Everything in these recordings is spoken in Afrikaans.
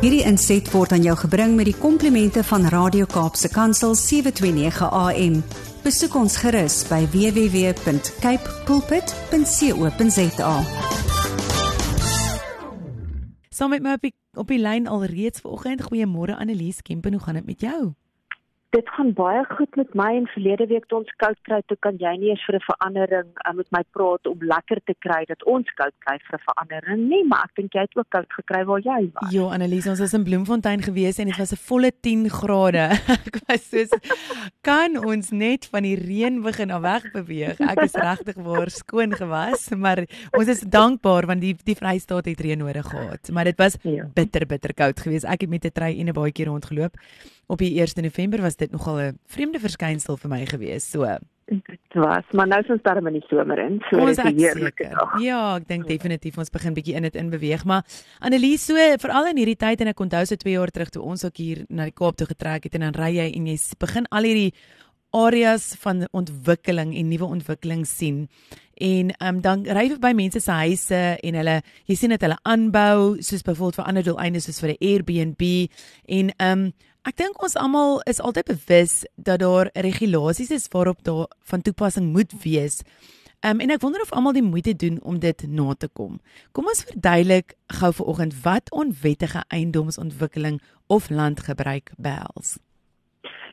Hierdie inset word aan jou gebring met die komplimente van Radio Kaapse Kansel 729 AM. Besoek ons gerus by www.cape pulpit.co.za. Saam met my op die, op die lyn alreeds vanoggend. Goeiemôre Annelies Kempen, hoe gaan dit met jou? Dit gaan baie goed met my en verlede week toe ons koud kry, toe kan jy nie eens vir 'n verandering uh, met my praat om lekker te kry dat ons koud kry vir 'n verandering nie, maar ek dink jy het ook koud gekry waar jy was. Ja, Annelies, ons was in Bloemfontein gewees en dit was 'n volle 10 grade. ek was soos kan ons net van die reën begin af weg beweeg. Ek is regtig waar skoon gewas, maar ons is dankbaar want die die Vrystaat het reën nodig gehad. Maar dit was ja. bitter bitter koud geweest. Ek het met 'n trui en 'n baadjie rondgeloop op die 1 November was dit nogal 'n vreemde verskynsel vir my gewees. So dit was, maar nou is ons daar in die somer in. So ons is heerlik. Ja, ek dink definitief ons begin bietjie in dit in beweeg, maar Annelies, so veral in hierdie tyd en ek onthou so 2 jaar terug toe ons ook hier na die Kaap toe getrek het en dan ry jy en jy begin al hierdie areas van ontwikkeling en nuwe ontwikkeling sien. En ehm um, dan ry jy by mense se huise en hulle jy sien dit hulle aanbou soos byvoorbeeld vir ander doeleindes soos vir 'n Airbnb en ehm um, Ek dink ons almal is altyd bewus dat daar regulasies is waarop daar van toepassing moet wees. Um, en ek wonder of almal die moeite doen om dit na te kom. Kom ons verduidelik gou vanoggend wat onwettige eiendomsontwikkeling of landgebruik behels.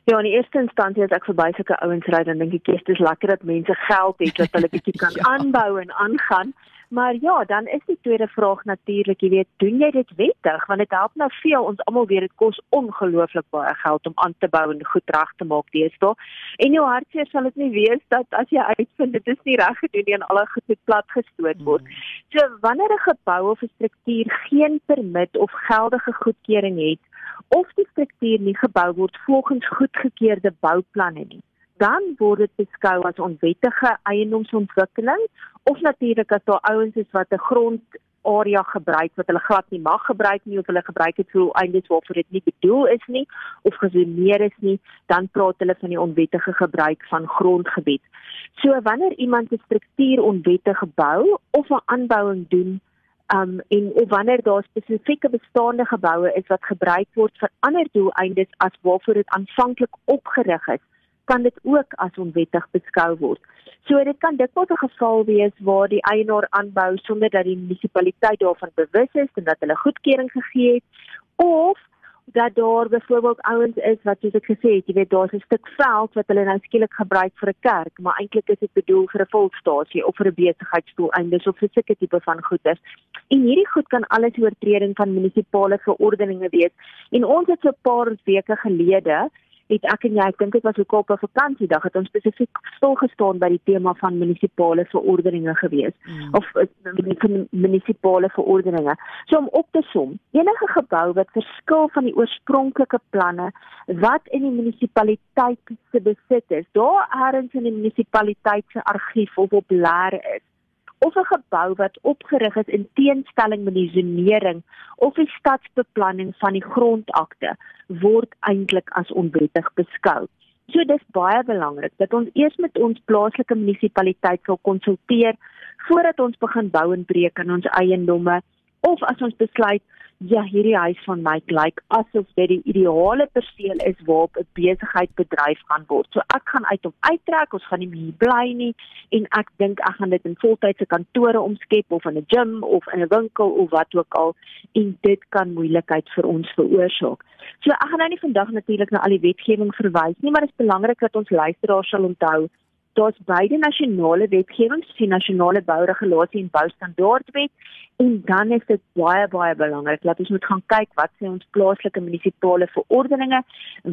Ja, in die eerste instansie as ek verby sulke ouens ry, dan dink ek dit is lekker dat mense geld het dat hulle bietjie kan ja. aanbou en aangaan. Maar ja, dan is die tweede vraag natuurlik, jy weet, doen jy dit wettig? Want dit help nou veel. Ons almal weet dit kos ongelooflik baie geld om aan te bou en goed reg te maak deesdae. En jou hartseer sal dit nie wees dat as jy uitvind dit is nie reg gedoen nie en alle goed het plat gestoot word. Hmm. So wanneer 'n gebou of 'n struktuur geen permit of geldige goedkeuring het of die struktuur nie gebou word volgens goedgekeurde bouplanne nie, dan word dit beskou as onwettige eiendomsontwikkeling of natuurlik as daar ouens is wat 'n grond area gebruik wat hulle glad nie mag gebruik nie of hulle gebruik dit vir eindes waarvoor dit nie bedoel is nie of gesoneer is nie, dan praat hulle van die onwettige gebruik van grondgebied. So wanneer iemand 'n struktuur onwettig bou of 'n aanbouing doen, um en of wanneer daar spesifieke bestaande geboue is wat gebruik word vir ander doeleindes as waarvoor dit aanvanklik opgerig is, kan dit ook as onwettig beskou word. So dit kan dikwels 'n geval wees waar die eienaar aanbou sonder dat die munisipaliteit daarvan bewus is en dat hulle goedkeuring gegee het of dat daar byvoorbeeld ouens is wat soos ek gesê het, jy weet daar's 'n stuk veld wat hulle nou skielik gebruik vir 'n kerk, maar eintlik is dit bedoel vir 'n volkstasie of vir 'n besigheidsdoeleindes of vir sulke tipe van goederes. En hierdie goed kan alles oortreding van munisipale verordeninge wees. En ons het so 'n paar weke gelede het ek en jy, ek dink dit was ook op 'n vakansiedag het ons spesifiek stil gestaan by die tema van munisipale verordeninge gewees mm. of uh, munisipale verordeninge. So om op te som, enige gebou wat verskil van die oorspronklike planne wat in die munisipaliteit se besit is, daar ergens in die munisipaliteit se argief of op leer is of 'n gebou wat opgerig is in teenstelling met die zonering of die stadsbeplanning van die grondakte word eintlik as onwettig beskou. So dis baie belangrik dat ons eers met ons plaaslike munisipaliteit sal konsulteer voordat ons begin bou en breek in ons eiendomme of as ons besluit ja, hierdie huis van my lyk asof dit die ideale perseel is waarop 'n besigheid bedryf gaan word. So ek gaan uit om uittrek, ons gaan nie meer bly nie en ek dink ek gaan dit in voltydse kantore omskep of in 'n gim of in 'n winkel of wat ook al en dit kan moeilikheid vir ons veroorsaak. So ek gaan nou nie vandag natuurlik na al die wetgewing verwys nie, maar dit is belangrik dat ons luisteraars sal onthou daar's beide nasionale wetgewings, die nasionale bouregulasie en boustandaardwet en dan is dit baie baie belangrik dat ons moet gaan kyk wat sê ons plaaslike munisipale verordeninge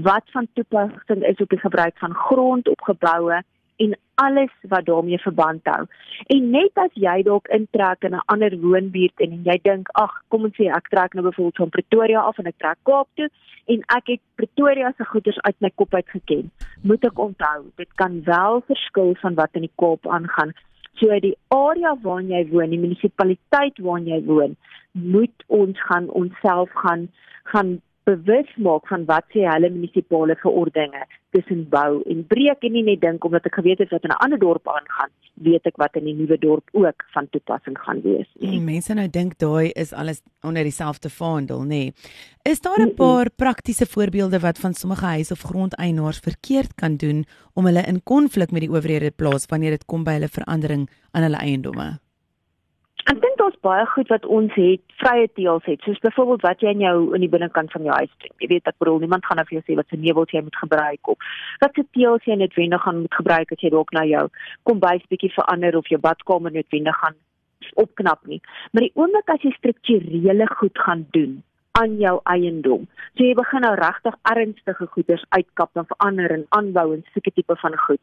wat van toepassing is op die gebruik van grond op geboue en alles wat daarmee verband hou. En net as jy dalk intrek in 'n ander woonbuurt en, en jy dink, ag, kom ons sê ek trek nou byvoorbeeld van Pretoria af en ek trek Kaap toe en ek het Pretoria se goederes uit my kop uit geken. Moet ek onthou, dit kan wel verskil van wat in die Kaap aangaan. So die area waar jy woon, die munisipaliteit waar jy woon, moet ons gaan onsself gaan gaan bewus maak van wat sê hulle munisipale verordeninge tussen bou en breek en nie net dink omdat ek geweet het wat in 'n ander dorp aangaan, weet ek wat in die nuwe dorp ook van toepassing gaan wees. Die mense nou dink daai is alles onder dieselfde vaandel, nê. Nee. Is daar 'n paar praktiese voorbeelde wat van sommige huis of grondeienaars verkeerd kan doen om hulle in konflik met die owerhede plaas wanneer dit kom by hulle verandering aan hulle eiendomme? Ek dink daar's baie goed wat ons het, vrye teels het, soos byvoorbeeld wat jy in jou in die binnekant van jou huis doen. Jy weet ek bedoel niemand gaan af jou sê wat se nevels jy moet gebruik of wat se teels jy netwendig gaan moet gebruik as jy dalk na jou kombuis bietjie verander of jou badkamer netwendig gaan opknap nie. Maar die oomblik as jy strukturele goed gaan doen, aan jou eiendom. So jy begin nou regtig ernstige goederes uitkap en verander en aanbou en sulke tipe van goed.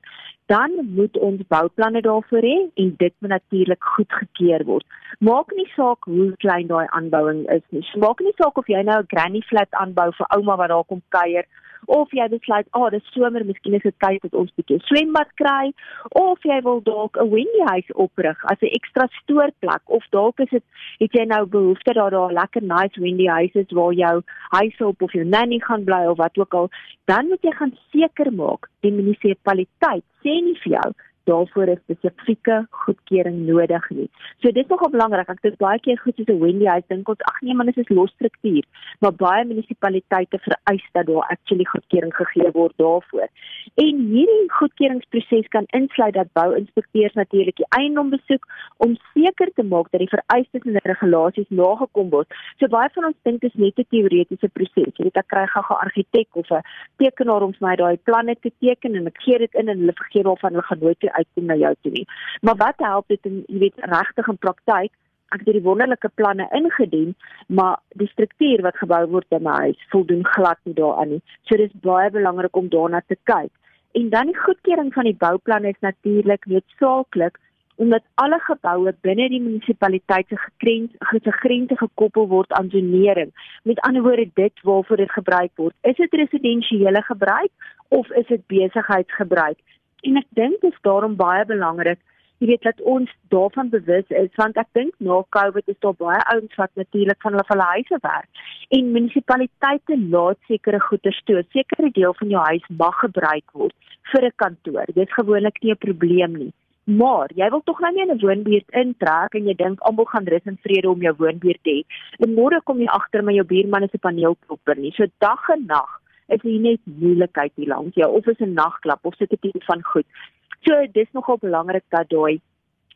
Dan moet ons bouplanne daarvoor hê en dit moet natuurlik goedgekeur word. Maak nie saak hoe klein daai aanbouing is nie. Maak nie saak of jy nou 'n granny flat aanbou vir ouma wat daar kom kuier of jy besluit, "Ag, oh, dis somer, miskien is dit tyd dat ons bietjie swembad kry," of jy wil dalk 'n Wendy huis oprig as 'n ekstra stoorplek of dalk is dit het jy nou behoefte dat daar 'n lekker nice Wendy huis is waar jou huishulp of jou nanny gaan bly of wat ook al, dan moet jy gaan seker maak die munisipaliteit sê nie vir jou daarvoor 'n spesifieke goedkeuring nodig nie. So dit is nogal belangrik. Ek dink baie keer goed soos 'n Wendy huis dink ons ag nee man dit is los struktuur, maar baie munisipaliteite vereis dat daar actually goedkeuring gegee word daarvoor. En hierdie goedkeuringsproses kan insluit dat bouinspekteurs natuurlik die eiendom besoek om seker te maak dat die vereistes en regulasies nagekom word. So baie van ons dink dit is net 'n teoretiese proses. Jy weet ek kry gou 'n argitek of 'n tekenaar om vir my daai planne te teken en ek gee dit in en hulle vergeet daarvan hulle gaan nooit uitkom na jou toe nie. Maar wat help dit in jy weet regtig in praktyk? Ek het die wonderlike planne ingedien, maar die struktuur wat gebou word in my huis voldoen glad nie daaraan nie. So dis baie belangrik om daarna te kyk. En dan die goedkeuring van die bouplanne is natuurlik noodsaaklik omdat alle geboue binne die munisipaliteit se gegrens grense gekoppel word aan zonering. Met ander woorde dit waarvoor dit gebruik word, is dit residensiële gebruik of is dit besigheidsgebruik? En ek dink dit is daarom baie belangrik, jy weet dat ons daarvan bewus is want ek dink na Covid is daar baie ouens wat natuurlik van hulle hulle huise werk en munisipaliteite laat sekere goeder toe. Sekere deel van jou huis mag gebruik word vir 'n kantoor. Dit is gewoonlik nie 'n probleem nie. Maar jy wil tog nou nie in 'n woonbuurt intrek en jy dink almal gaan rus en vrede om jou woonbuurt hê. En môre kom jy agter maar jou buurman is 'n paneelklopper nie. So dag en nag is hier net moeilikheid hier langs jou of is 'n nagklap of sit 'n tipe van goed. So dis nogal belangrik dat daai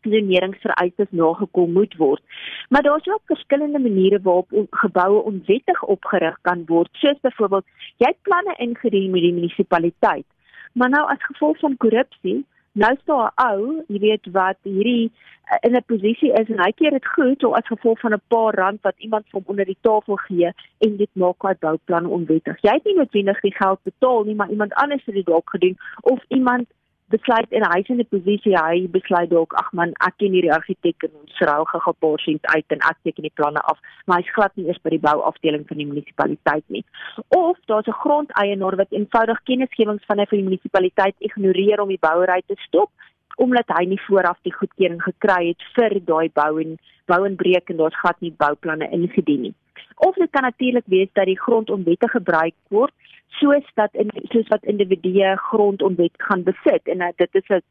saneringsvereistes nagekom moet word. Maar daar's ook verskillende maniere waarop geboue onwettig opgerig kan word, soos byvoorbeeld jy het planne ingedien met die munisipaliteit. Maar nou as gevolg van korrupsie nou staan 'n ou, jy weet wat hierdie uh, in 'n posisie is en hy keer dit goed of as gevolg van 'n paar rand wat iemand vir hom onder die tafel gee en dit maak hy bouplan onwettig. Jy het nie noodwendig die geld betaal nie, maar iemand anders het dit dalk gedoen of iemand besluit en hy is in 'n posisie hy besluit dalk ag man ek ken hierdie argitek en ons srou gou 'n paar sent uit en ek teken die planne af. Maar hy's glad nie eers by die bouafdeling van die munisipaliteit nie. Of daar's 'n grondeienaar wat eenvoudig kennisgewings van hy vir die munisipaliteit ignoreer om die bouery te stop omdat hy nie vooraf die goedkeuring gekry het vir daai bou en bou en breek en daar's glad nie bouplanne ingedien nie. Of dit kan natuurlik wees dat die grond onwettig gebruik word soos dat in soos wat individue grond onwettig gaan besit. En uh, dit is 'n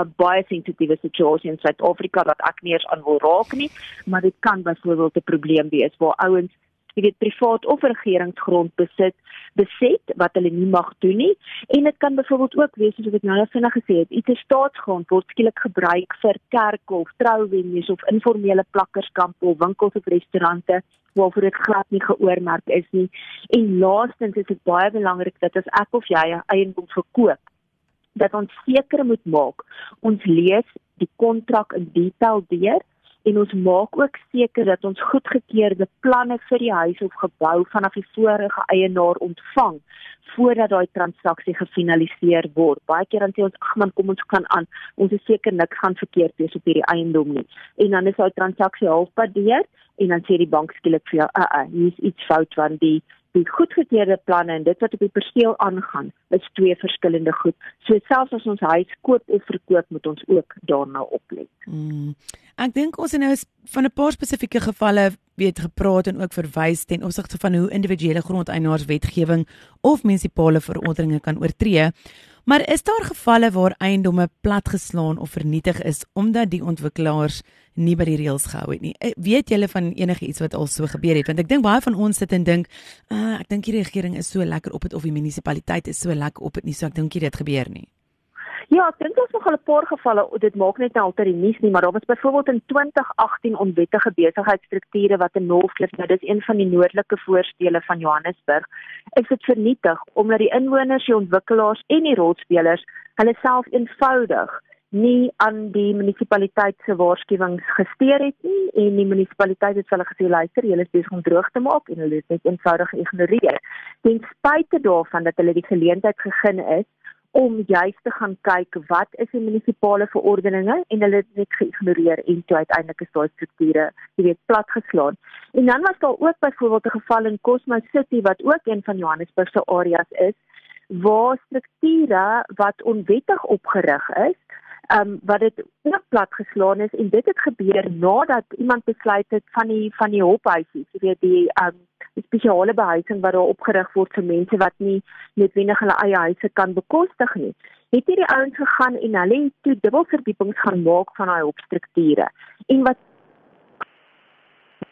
'n baie sensitiewe situasie in Suid-Afrika wat ek nie eens aan wil raak nie, maar dit kan byvoorbeeld 'n probleem wees waar ouens weet privaat of regeringsgrond besit beset wat hulle nie mag doen nie. En dit kan byvoorbeeld ook wees soos ek nou net vinnig gesê het iets staatsgrond word skielik gebruik vir kerke of trouwenues of informele plakkerskampe of winkels of restaurante waarvoor dit glad nie geoormerk is nie. En laastens is dit baie belangrik dat as ek of jy 'n eiendom verkoop dat ons seker moet maak ons lees die kontrak in detail deur en ons maak ook seker dat ons goedgekeurde planne vir die huis of gebou vanaf die vorige eienaar ontvang voordat daai transaksie gefinaliseer word. Baie keer dan sê ons ag man, kom ons kan aan. Ons is seker niks gaan verkeerd wees op hierdie eiendom nie. En dan is daai transaksie halfpad deur en dan sê die bank skielik vir jou, "Ag, uh, uh, hier is iets fout want die die goedgekeurde planne en dit wat op die perseel aangaan is twee verskillende goed. So selfs as ons huis koop of verkoop, moet ons ook daarna oplet. Mm. Ek dink ons het nou van 'n paar spesifieke gevalle weet gepraat en ook verwys ten opsigte van hoe individuele grondeienaars wetgewing of munisipale verordeninge kan oortree. Maar is daar gevalle waar eiendomme platgeslaan of vernietig is omdat die ontwikkelaars nie by die reëls gehou het nie? Eh, weet julle van enige iets wat al so gebeur het? Want ek dink baie van ons sit en dink, uh, ek dink die regering is so lekker op dit of die munisipaliteit is so lekker op dit nie, so ek dink nie dit gebeur nie. Ja, ek dink daar's nog 'n paar gevalle, dit maak net nou altyd die nuus nie, maar daar was byvoorbeeld in 2018 onwettige besigheidsstrukture wat in Northcliffe, nou dis een van die noordelike voorstede van Johannesburg, is dit vernietig omdat die inwoners, die ontwikkelaars en die rolspelers hulle self eenvoudig nie aan die munisipaliteit se waarskuwings gesteer het nie en die munisipaliteit het hulle gesê luister julle is besig om droog te maak en hulle het net eenvoudig geïgnoreer. Ten spyte daarvan dat hulle die geleentheid gegee is om juist te gaan kyk wat is die munisipale verordeninge en hulle het net geïgnoreer en toe uiteindelik is daai strukture jy weet platgeslaan. En dan was daar ook byvoorbeeld 'n geval in Cosmo City wat ook een van Johannesburg se areas is waar strukture wat onwettig opgerig is um wat dit ook platgeslaan is en dit het gebeur nadat iemand besluit het van die van die hophuisies jy weet die um spesiale behuising wat daar opgerig word vir mense wat nie noodwendig hulle eie huise kan bekostig nie het hierdie ouens gegaan en hulle het toe dubbelverdiepings gaan maak van daai hopstrukture en wat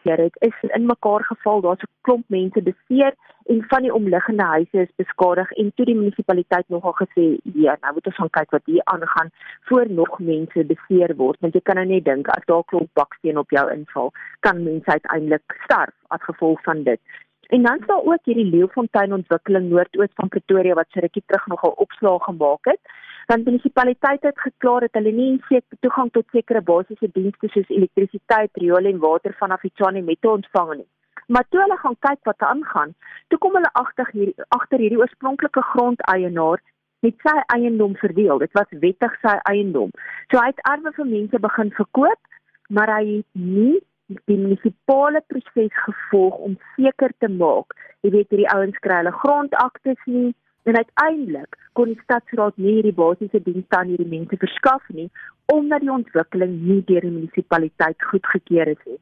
gebeur het is in mekaar geval daar's 'n klomp mense beseer en van die omliggende huise is beskadig en toe die munisipaliteit nogal gesê ja nou moet ons gaan kyk wat hier aangaan voor nog mense beseer word. Want jy kan nou net dink as daar klomp baksteen op jou inval kan mense uiteindelik sterf as gevolg van dit. En dan sal ook hierdie Leeufontein ontwikkeling noordoos van Pretoria wat so rukkie terug nogal opslag gemaak het want die munisipaliteit het geklaar dat hulle nie seker toegang tot sekere basiese dienste soos elektrisiteit, riool en water vanaf Itsani met ontvang nie. Maar toe hulle gaan kyk wat aangaan, toe kom hulle agter hier agter hierdie oorspronklike grondeienaar met sy eiendom verdeel. Dit was wettig sy eiendom. So hy het erwe vir mense begin verkoop, maar hy het nie die munisipale proses gevolg om seker te maak, jy weet hierdie ouens kry hulle grondaktes nie, En uiteindelik kon die stadsraad nie hierdie basiese dienste aan hierdie mense verskaf nie omdat die ontwikkeling nie deur die munisipaliteit goedgekeur is nie.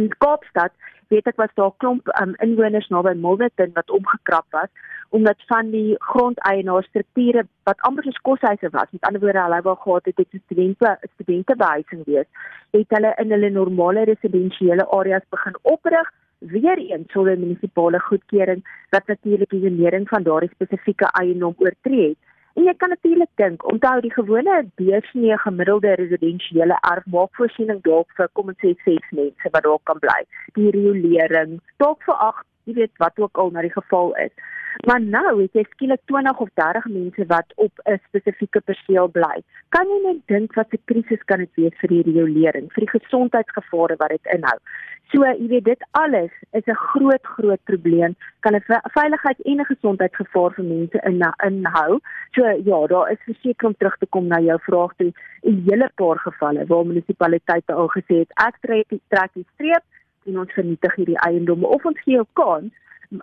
In Kaapstad weet ek was daar 'n klomp um, inwoners naby Milnerton wat omgekrap was omdat van die grondeienaarstrukture wat amper soos koshuise was, met ander woorde hulle wou gehad het dit studente studentebehuising wees, het hulle in hulle normale residensiële areas begin oprig weer eens sonder munisipale goedkeuring wat natuurlik die genering van daardie spesifieke eiendom oortree het. En jy kan natuurlik dink, onthou die gewone deursnee gemiddelde residensiële erf maak voorsiening dalk vir kom ons sê 6 mense wat daar kan bly. Die riolering, dalk vir 8, jy weet wat ook al na die geval is. Maar nou het jy skielik 20 of 30 mense wat op 'n spesifieke perseel bly. Kan jy net dink wat 'n krisis kan dit wees vir die riolering, vir die gesondheidsgevare wat dit inhou? So, jy weet dit alles is 'n groot groot probleem. Kan 'n veiligheid en 'n gesondheidsgevaar vir mense in inhou. So ja, daar is verseker om terug te kom na jou vraag toe 'n hele paar gevalle waar munisipaliteite al gesê het ek trek die trek die streep en ons vernietig hierdie eiendomme of ons gee jou kans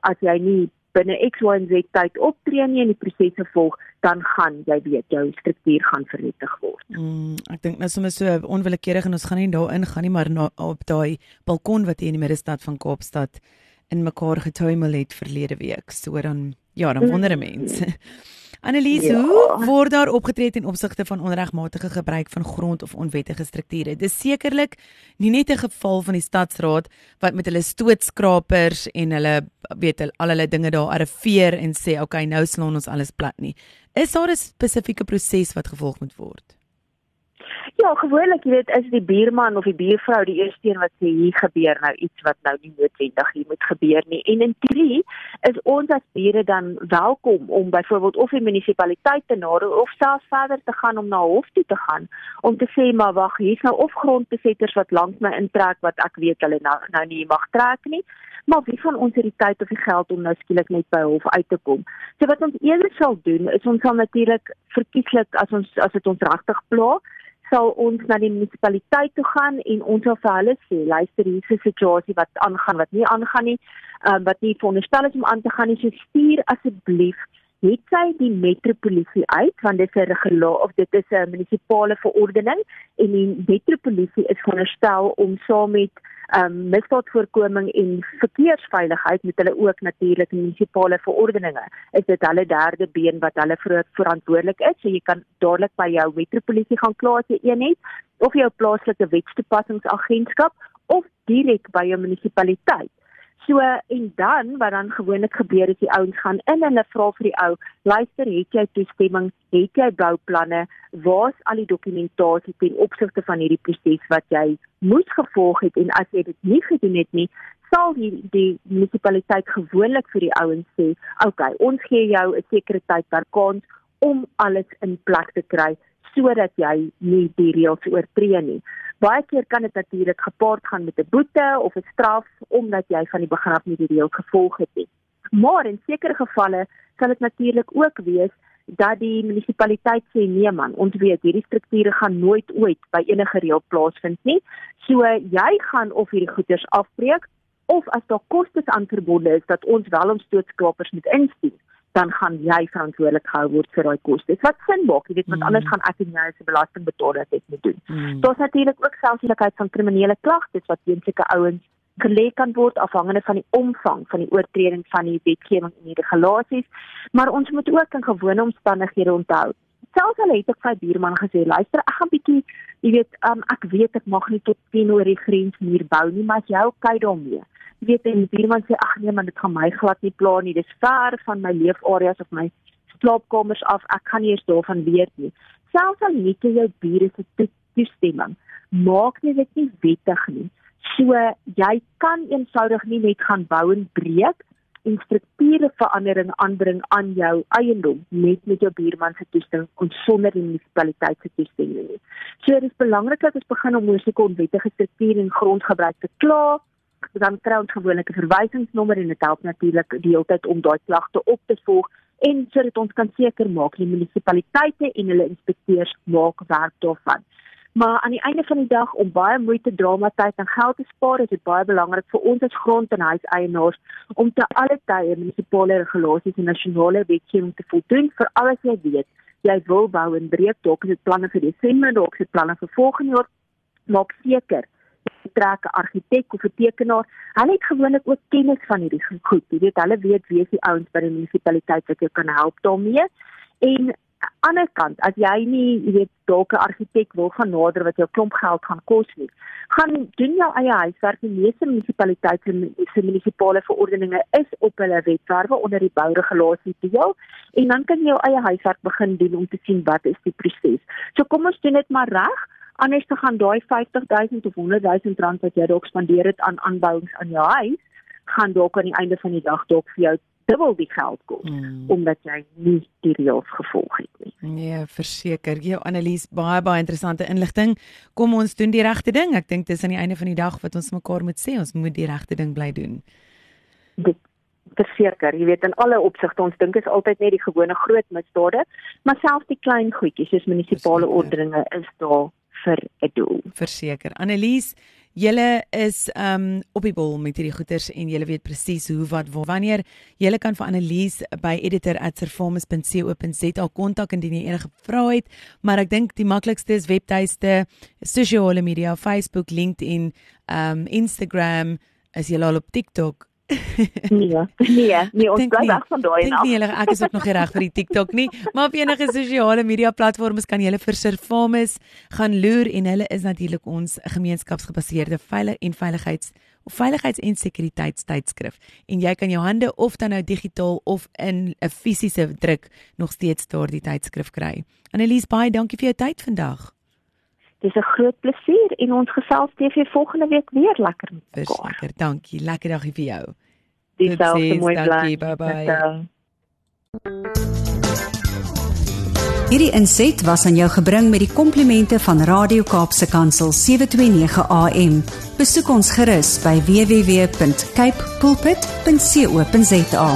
as jy nie binne X Y en Z tyd optree nie en die prosesse volg, dan gaan jy weet jou struktuur gaan vernietig word. Mm, ek dink nou sommer so onwillekeurig en ons gaan nie daarin gaan nie, maar na, op daai balkon wat hier in die middestad van Kaapstad in mekaar getuimel het verlede week. So dan ja, dan wonder mense. Mm. Annelies, ja. hoe word daar opgetree ten opsigte van onregmatige gebruik van grond of onwettige strukture? Dis sekerlik nie net 'n geval van die stadsraad wat met hulle stootskrapers en hulle weet hulle al hulle dinge daar arriveer en sê, "Oké, okay, nou slaan ons alles plat nie." Is daar 'n spesifieke proses wat gevolg moet word? Ja, gewoonlik, jy weet, is die buurman of die buurvrou die eerste een wat sê hier gebeur nou iets wat nou nie noodwendig hier moet gebeur nie. En in drie is ons as bure dan welkom om byvoorbeeld of die munisipaliteit te nader of selfs verder te gaan om na hof toe te gaan om te sê maar wag, hier's nou of grondbesetters wat lank my intrek wat ek weet hulle nou nou nie mag trek nie. Maar wie van ons het die tyd of die geld om nou skielik net by hof uit te kom? So wat ons eerder sal doen is ons sal natuurlik verkieslik as ons as dit ons regtig pla, sal ons na die munisipaliteit toe gaan en ons sal vir hulle sê, luister hier is 'n situasie wat aangaan wat nie aangaan nie, um, wat nie veronderstel is om aan te gaan nie. So stuur asseblief het sy die metropolisie uit want dit is 'n regulaar of dit is 'n munisipale verordening en die metropolisie is veronderstel om saam met um, misdaadvoorkoming en verkeersveiligheid met hulle ook natuurlik munisipale verordeninge. Is dit hulle derde been wat hulle verantwoordelik is? So jy kan dadelik by jou metropolisie gaan kla as jy een het of jou plaaslike wetstoepassingsagentskap of direk by jou munisipaliteit So en dan wat dan gewoonlik gebeur is die ouens gaan in en hulle vra vir die ou, luister, het jy toestemming? Het jy bouplanne? Waar's al die dokumentasie ten opsigte van hierdie proses wat jy moes gevolg het en as jy dit nie gedoen het nie, sal die die munisipaliteit gewoonlik vir die ouens sê, "Oké, okay, ons gee jou 'n sekere tyd per kans om alles in plek te kry sodat jy nie die reëls oortree nie." Baie keer kan dit natuurlik gepaard gaan met 'n boete of 'n straf omdat jy van die begin af nie die reël gevolg het nie. Maar in sekere gevalle kan dit natuurlik ook wees dat die munisipaliteit sê nee man, ons weet hierdie strukture gaan nooit ooit by enige reël plaasvind nie. So jy gaan of hierdie goederes afbreek of as daar kostes aan verbonde is dat ons wel ons stootskrapers moet instuur dan gaan jy verantwoordelik gehou word vir daai kostes. Wat sin maak, jy weet, want mm. anders gaan ek en jy as 'n belastingbetaler dit moet doen. Mm. Daar's natuurlik ook selfsugtigheid van kriminele klagtes wat teen sulke ouens gelê kan word afhangende van die omvang van die oortreding van die wetgewing en die regulasies, maar ons moet ook in gewone omstandighede onthou. Selfs al het ek vir buurman gesê, luister, ek gaan bietjie, jy weet, um, ek weet ek mag nie tot teenoor die grens hier bou nie, maar jy okay daarmee weet en buurman sê ag nee man dit gaan my glad nie pla nie. Dis ver van my leefareas of my slaapkamers af. Ek kan nie eens daarvan weet nie. Selfs al nie jou bure se toestemming maak nie dit nie wettig nie. So jy kan eenvoudig nie net gaan bou en breek en strukture verandering aanbring aan jou eiendom net met jou buurman se toestemming en sonder die munisipaliteit se toestemming nie. So dit is belangrik dat ons begin om ons onwettige strukture en grondgebruik te klaar dan kry ons gewoonlik 'n verwysingsnommer en dit help natuurlik die hele tyd om daai klagte op te volg en sodat ons kan seker maak die munisipaliteite en hulle inspekteurs maak werk daarvan. Maar aan die einde van die dag om baie moeite, drama, tyd en geld te spaar, is dit baie belangrik vir ons as grond- en huiseienaars om te alle tye munisipale regulasies en nasionale wetgewing te voldoen vir alles jy weet. Jy wil bou en breek dalk is dit planne vir Desember, dalk is dit planne vir volgende jaar. Maak seker trek 'n argitek of 'n tekenaar. Hulle het gewoonlik ook kennis van hierdie goed. Jy weet, hulle weet wie is die ouens by die munisipaliteit wat jou kan help daarmee. En aan die ander kant, as jy nie, jy weet, dalk 'n argitek wil gaan nader wat jou klomp geld gaan kos nie, gaan doen jou eie huiswerk. Die meeste munisipaliteite se munisipale verordeninge is op hulle webwerwe onder die bouregulasie deel en dan kan jy jou eie huiswerk begin doen om te sien wat is die proses. So kom ons doen dit maar reg anders te gaan daai 50000 of 100000 rand wat jy dalk spandeer het aan aanbouings aan jou huis, gaan dalk aan die einde van die dag dalk vir jou dubbel die geld kos mm. omdat jy nie die reëls gevolg het nie. Nee, verseker. Jou Annelies, baie baie interessante inligting. Kom ons doen die regte ding. Ek dink dis aan die einde van die dag wat ons mekaar moet sê, ons moet die regte ding bly doen. Dit verseker, jy weet in alle opsigte ons dink is altyd net die gewone groot misdade, maar selfs die klein goedjies soos munisipale ordeninge is daar vir 'n doel. Verseker. Annelies, julle is um op die bol met hierdie goeters en julle weet presies hoe wat waar. wanneer julle kan vir Annelies by editor@servamus.co.za kontak indien jy enige vrae het, maar ek dink die maklikste is webtuiste, sosiale media, Facebook, LinkedIn, um Instagram, as jy al op TikTok nee, nee, nee, ons bly weg van daai en af. Nee, ek is ook nog nie reg vir die TikTok nie, maar op enige sosiale media platforms kan jy hulle vir Servamus gaan loer en hulle is natuurlik ons gemeenskapsgebaseerde veilig en veiligheids of veiligheids en sekuriteitstydskrif en jy kan jou hande of dan nou digitaal of in 'n fisiese druk nog steeds daardie tydskrif kry. Annelies, baie dankie vir jou tyd vandag. Dis 'n groot plesier en ons gesels TV volgende week weer lekker met mekaar. Verseker, dankie. Lekker dagie vir jou. Dieselfde mooi bly. Bye bye. Hierdie inset was aan jou gebring met die komplimente van Radio Kaapse Kansel 729 AM. Besoek ons gerus by www.cape pulpit.co.za.